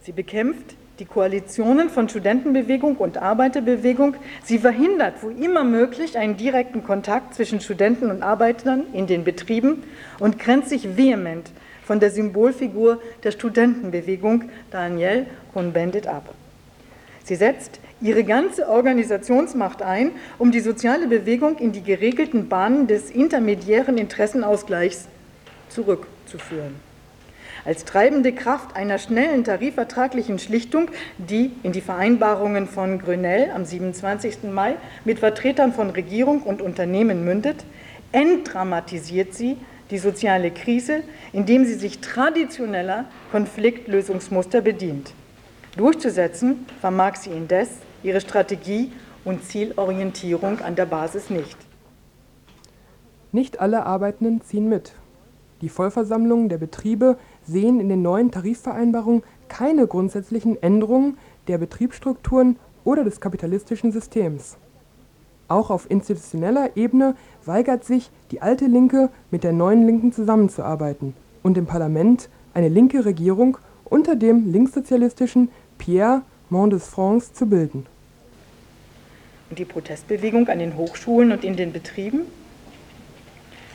Sie bekämpft die Koalitionen von Studentenbewegung und Arbeiterbewegung. Sie verhindert, wo immer möglich, einen direkten Kontakt zwischen Studenten und Arbeitern in den Betrieben und grenzt sich vehement von der Symbolfigur der Studentenbewegung Daniel Cohn-Bendit ab. Sie setzt ihre ganze Organisationsmacht ein, um die soziale Bewegung in die geregelten Bahnen des intermediären Interessenausgleichs zurückzuführen als treibende Kraft einer schnellen tarifvertraglichen Schlichtung, die in die Vereinbarungen von Grönell am 27. Mai mit Vertretern von Regierung und Unternehmen mündet, entdramatisiert sie die soziale Krise, indem sie sich traditioneller Konfliktlösungsmuster bedient. Durchzusetzen vermag sie indes ihre Strategie und Zielorientierung an der Basis nicht. Nicht alle Arbeitenden ziehen mit. Die Vollversammlungen der Betriebe sehen in den neuen Tarifvereinbarungen keine grundsätzlichen Änderungen der Betriebsstrukturen oder des kapitalistischen Systems. Auch auf institutioneller Ebene weigert sich die alte Linke mit der neuen Linken zusammenzuarbeiten und im Parlament eine linke Regierung unter dem linkssozialistischen Pierre Mendès-France zu bilden. Und die Protestbewegung an den Hochschulen und in den Betrieben?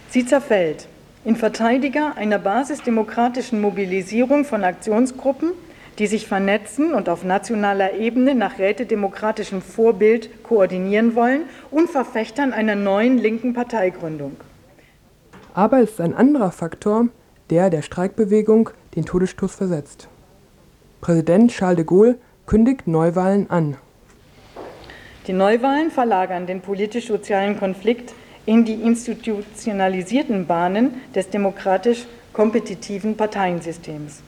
Sie zerfällt in Verteidiger einer basisdemokratischen Mobilisierung von Aktionsgruppen, die sich vernetzen und auf nationaler Ebene nach rätedemokratischem Vorbild koordinieren wollen und Verfechtern einer neuen linken Parteigründung. Aber es ist ein anderer Faktor, der der Streikbewegung den Todesstoß versetzt. Präsident Charles de Gaulle kündigt Neuwahlen an. Die Neuwahlen verlagern den politisch-sozialen Konflikt in die institutionalisierten Bahnen des demokratisch kompetitiven Parteiensystems.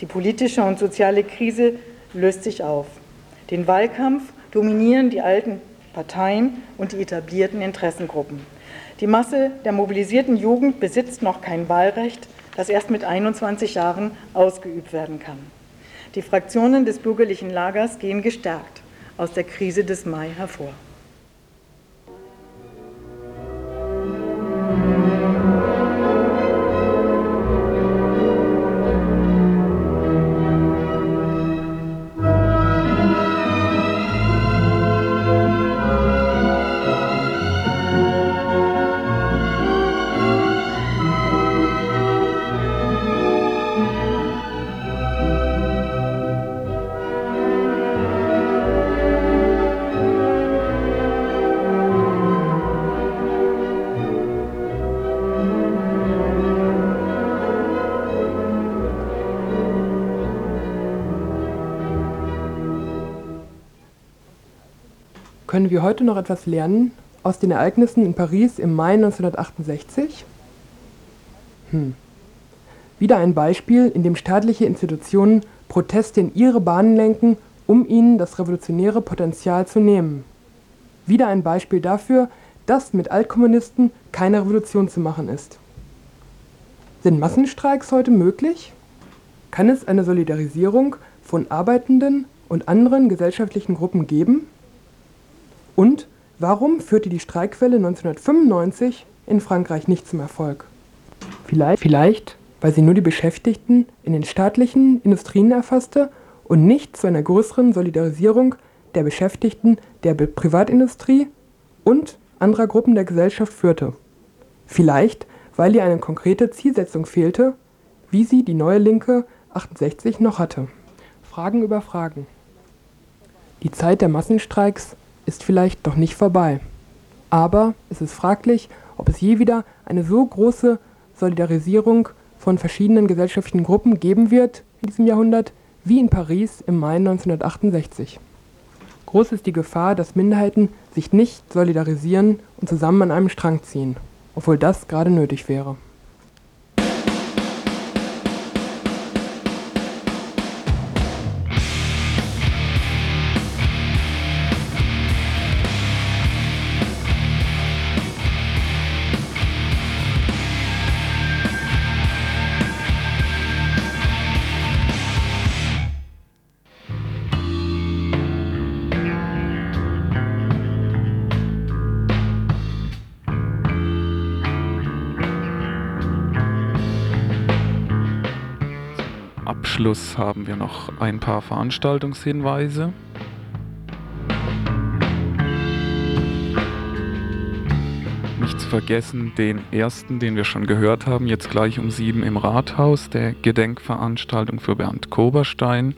Die politische und soziale Krise löst sich auf. Den Wahlkampf dominieren die alten Parteien und die etablierten Interessengruppen. Die Masse der mobilisierten Jugend besitzt noch kein Wahlrecht, das erst mit 21 Jahren ausgeübt werden kann. Die Fraktionen des bürgerlichen Lagers gehen gestärkt aus der Krise des Mai hervor. Können wir heute noch etwas lernen aus den Ereignissen in Paris im Mai 1968? Hm. Wieder ein Beispiel, in dem staatliche Institutionen Proteste in ihre Bahnen lenken, um ihnen das revolutionäre Potenzial zu nehmen. Wieder ein Beispiel dafür, dass mit Altkommunisten keine Revolution zu machen ist. Sind Massenstreiks heute möglich? Kann es eine Solidarisierung von Arbeitenden und anderen gesellschaftlichen Gruppen geben? Und warum führte die Streikwelle 1995 in Frankreich nicht zum Erfolg? Vielleicht, vielleicht, weil sie nur die Beschäftigten in den staatlichen Industrien erfasste und nicht zu einer größeren Solidarisierung der Beschäftigten der Privatindustrie und anderer Gruppen der Gesellschaft führte. Vielleicht, weil ihr eine konkrete Zielsetzung fehlte, wie sie die neue Linke 68 noch hatte. Fragen über Fragen. Die Zeit der Massenstreiks ist vielleicht noch nicht vorbei. Aber es ist fraglich, ob es je wieder eine so große Solidarisierung von verschiedenen gesellschaftlichen Gruppen geben wird in diesem Jahrhundert wie in Paris im Mai 1968. Groß ist die Gefahr, dass Minderheiten sich nicht solidarisieren und zusammen an einem Strang ziehen, obwohl das gerade nötig wäre. Abschluss haben wir noch ein paar Veranstaltungshinweise. Nicht zu vergessen den ersten, den wir schon gehört haben, jetzt gleich um sieben im Rathaus, der Gedenkveranstaltung für Bernd Koberstein.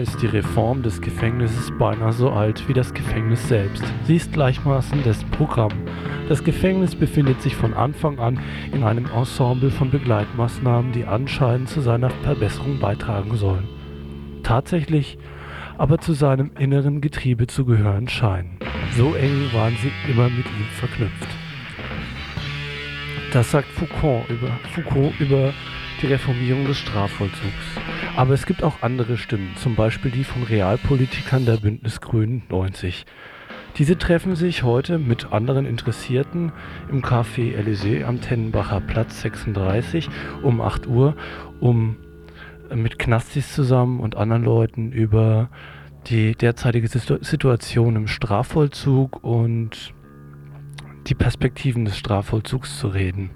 Ist die Reform des Gefängnisses beinahe so alt wie das Gefängnis selbst. Sie ist gleichmaßen dessen Programm. Das Gefängnis befindet sich von Anfang an in einem Ensemble von Begleitmaßnahmen, die anscheinend zu seiner Verbesserung beitragen sollen. Tatsächlich aber zu seinem inneren Getriebe zu gehören scheinen. So eng waren sie immer mit ihm verknüpft. Das sagt Foucault über, Foucault über die Reformierung des Strafvollzugs. Aber es gibt auch andere Stimmen, zum Beispiel die von Realpolitikern der Bündnisgrünen 90. Diese treffen sich heute mit anderen Interessierten im Café Elysée am Tennenbacher Platz 36 um 8 Uhr, um mit Knastis zusammen und anderen Leuten über die derzeitige Situation im Strafvollzug und die Perspektiven des Strafvollzugs zu reden.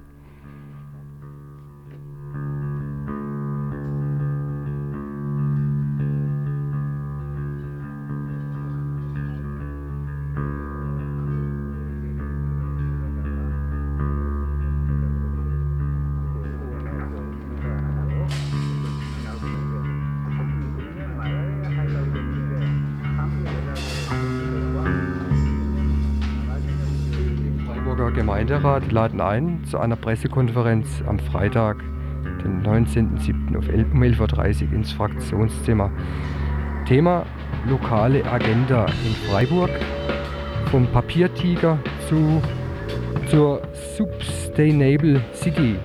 Gemeinderat laden ein zu einer Pressekonferenz am Freitag, den 19.07. um 11.30 Uhr ins Fraktionszimmer. Thema lokale Agenda in Freiburg. Vom Papiertiger zu, zur Sustainable City.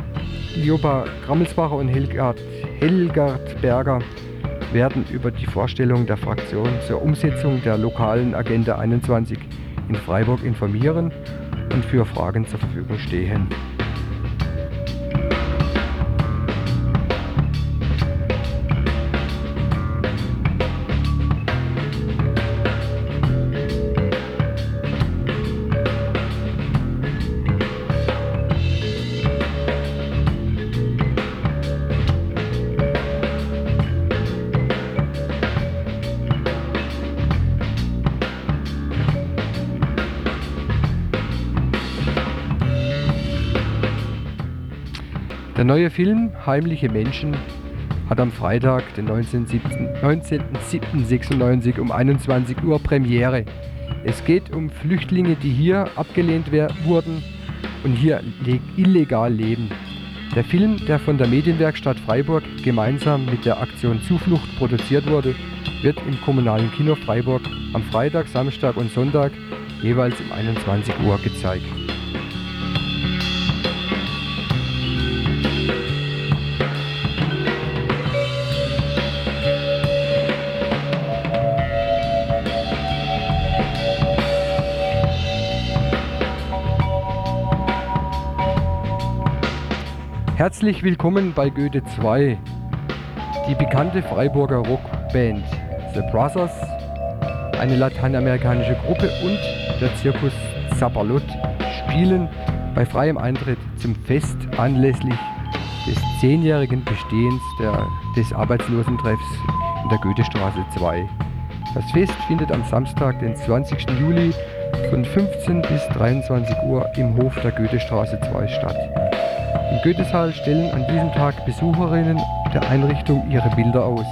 Lioba Grammelsbacher und Helgard, Helgard Berger werden über die Vorstellung der Fraktion zur Umsetzung der lokalen Agenda 21 in Freiburg informieren und für Fragen zur Verfügung stehen. Neue Film Heimliche Menschen hat am Freitag, den 19.07.96 um 21 Uhr Premiere Es geht um Flüchtlinge, die hier abgelehnt wurden und hier illegal leben. Der Film, der von der Medienwerkstatt Freiburg gemeinsam mit der Aktion Zuflucht produziert wurde, wird im kommunalen Kino Freiburg am Freitag, Samstag und Sonntag jeweils um 21 Uhr gezeigt. Herzlich willkommen bei Goethe 2. Die bekannte Freiburger Rockband The Brothers, eine lateinamerikanische Gruppe und der Zirkus Zabalot spielen bei freiem Eintritt zum Fest anlässlich des zehnjährigen Bestehens der, des Arbeitslosentreffs in der Goethestraße 2. Das Fest findet am Samstag, den 20. Juli von 15 bis 23 Uhr im Hof der Goethestraße 2 statt. Im Goethesaal stellen an diesem Tag Besucherinnen der Einrichtung ihre Bilder aus.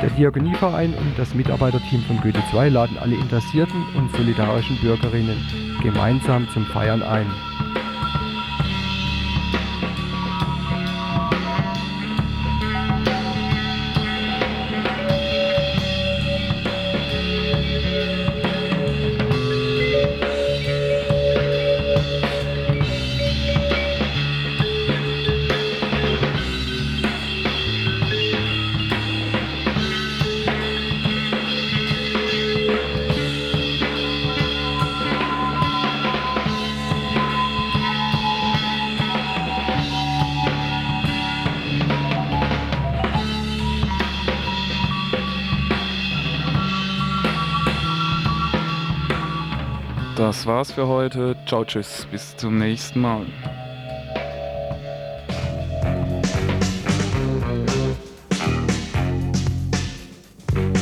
Der Diakonieverein und das Mitarbeiterteam von Goethe 2 laden alle interessierten und solidarischen Bürgerinnen gemeinsam zum Feiern ein. Für heute. Ciao, tschüss. Bis zum nächsten Mal.